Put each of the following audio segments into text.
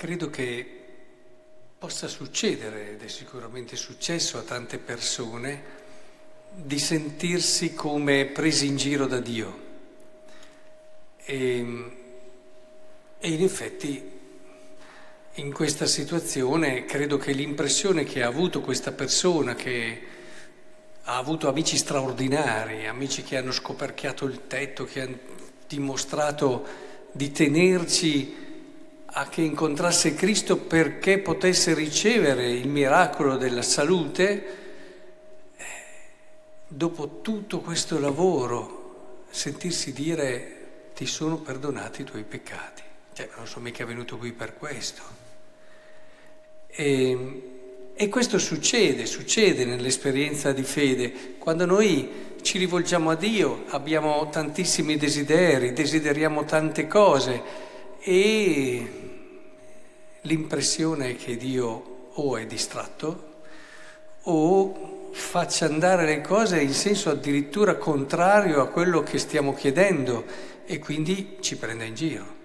credo che possa succedere, ed è sicuramente successo a tante persone, di sentirsi come presi in giro da Dio. E, e in effetti in questa situazione credo che l'impressione che ha avuto questa persona, che ha avuto amici straordinari, amici che hanno scoperchiato il tetto, che hanno dimostrato di tenerci a che incontrasse Cristo perché potesse ricevere il miracolo della salute, eh, dopo tutto questo lavoro, sentirsi dire ti sono perdonati i tuoi peccati. Cioè, non sono mica venuto qui per questo. E, e questo succede, succede nell'esperienza di fede. Quando noi ci rivolgiamo a Dio, abbiamo tantissimi desideri, desideriamo tante cose e l'impressione è che Dio o è distratto o faccia andare le cose in senso addirittura contrario a quello che stiamo chiedendo e quindi ci prenda in giro.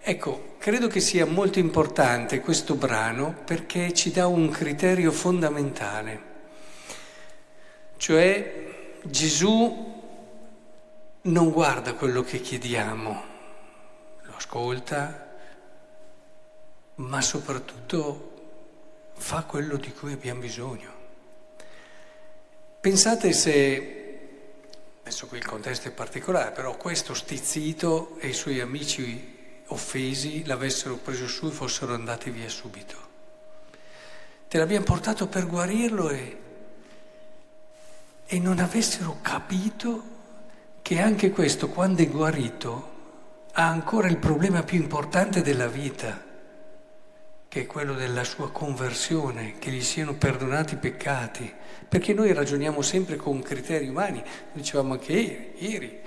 Ecco, credo che sia molto importante questo brano perché ci dà un criterio fondamentale, cioè Gesù non guarda quello che chiediamo, ascolta, ma soprattutto fa quello di cui abbiamo bisogno. Pensate se, adesso qui il contesto è particolare, però questo stizzito e i suoi amici offesi l'avessero preso su e fossero andati via subito. Te l'abbiamo portato per guarirlo e, e non avessero capito che anche questo, quando è guarito, ha ancora il problema più importante della vita che è quello della sua conversione, che gli siano perdonati i peccati, perché noi ragioniamo sempre con criteri umani, dicevamo anche ieri,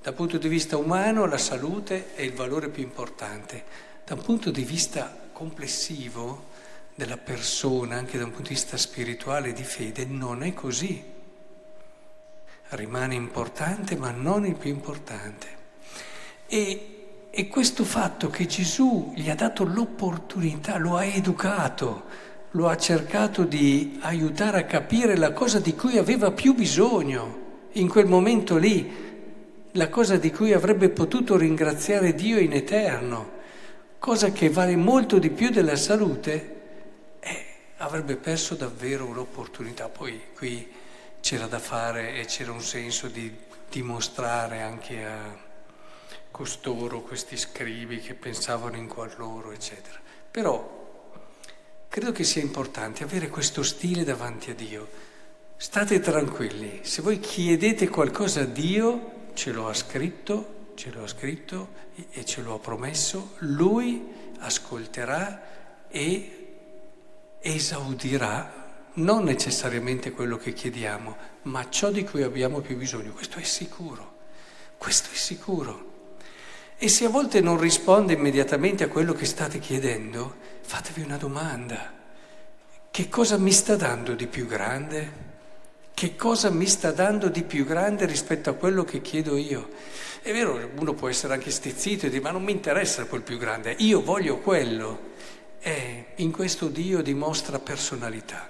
dal punto di vista umano la salute è il valore più importante, da un punto di vista complessivo della persona, anche da un punto di vista spirituale di fede, non è così. Rimane importante, ma non il più importante. E e questo fatto che Gesù gli ha dato l'opportunità, lo ha educato, lo ha cercato di aiutare a capire la cosa di cui aveva più bisogno in quel momento lì, la cosa di cui avrebbe potuto ringraziare Dio in eterno, cosa che vale molto di più della salute, eh, avrebbe perso davvero un'opportunità. Poi qui c'era da fare e c'era un senso di dimostrare anche a costoro, questi scrivi che pensavano in cuor loro, eccetera. Però credo che sia importante avere questo stile davanti a Dio. State tranquilli, se voi chiedete qualcosa a Dio, ce lo ha scritto, ce lo ha scritto e ce lo ha promesso, Lui ascolterà e esaudirà non necessariamente quello che chiediamo, ma ciò di cui abbiamo più bisogno. Questo è sicuro, questo è sicuro. E se a volte non risponde immediatamente a quello che state chiedendo, fatevi una domanda. Che cosa mi sta dando di più grande? Che cosa mi sta dando di più grande rispetto a quello che chiedo io? È vero, uno può essere anche stizzito e dire ma non mi interessa quel più grande, io voglio quello. E in questo Dio dimostra personalità.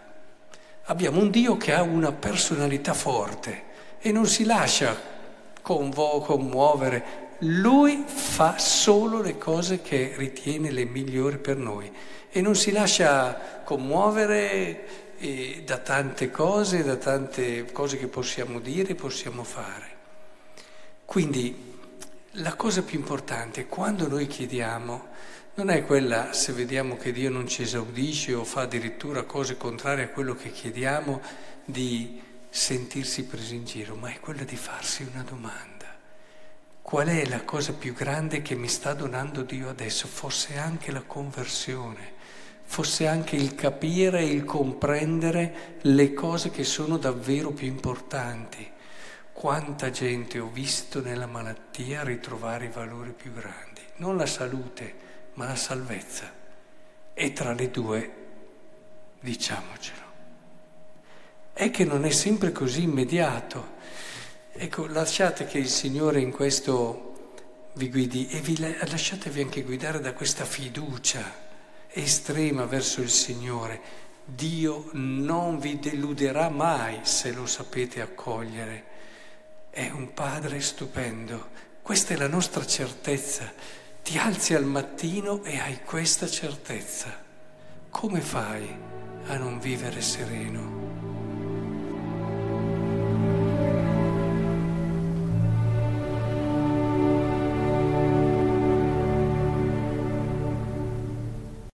Abbiamo un Dio che ha una personalità forte e non si lascia convo- commuovere lui fa solo le cose che ritiene le migliori per noi e non si lascia commuovere eh, da tante cose, da tante cose che possiamo dire, possiamo fare. Quindi la cosa più importante quando noi chiediamo non è quella se vediamo che Dio non ci esaudisce o fa addirittura cose contrarie a quello che chiediamo di sentirsi presi in giro, ma è quella di farsi una domanda qual è la cosa più grande che mi sta donando Dio adesso? Fosse anche la conversione, fosse anche il capire e il comprendere le cose che sono davvero più importanti. Quanta gente ho visto nella malattia ritrovare i valori più grandi, non la salute, ma la salvezza. E tra le due, diciamocelo, è che non è sempre così immediato. Ecco, lasciate che il Signore in questo vi guidi e vi lasciatevi anche guidare da questa fiducia estrema verso il Signore. Dio non vi deluderà mai se lo sapete accogliere. È un Padre stupendo. Questa è la nostra certezza. Ti alzi al mattino e hai questa certezza. Come fai a non vivere sereno?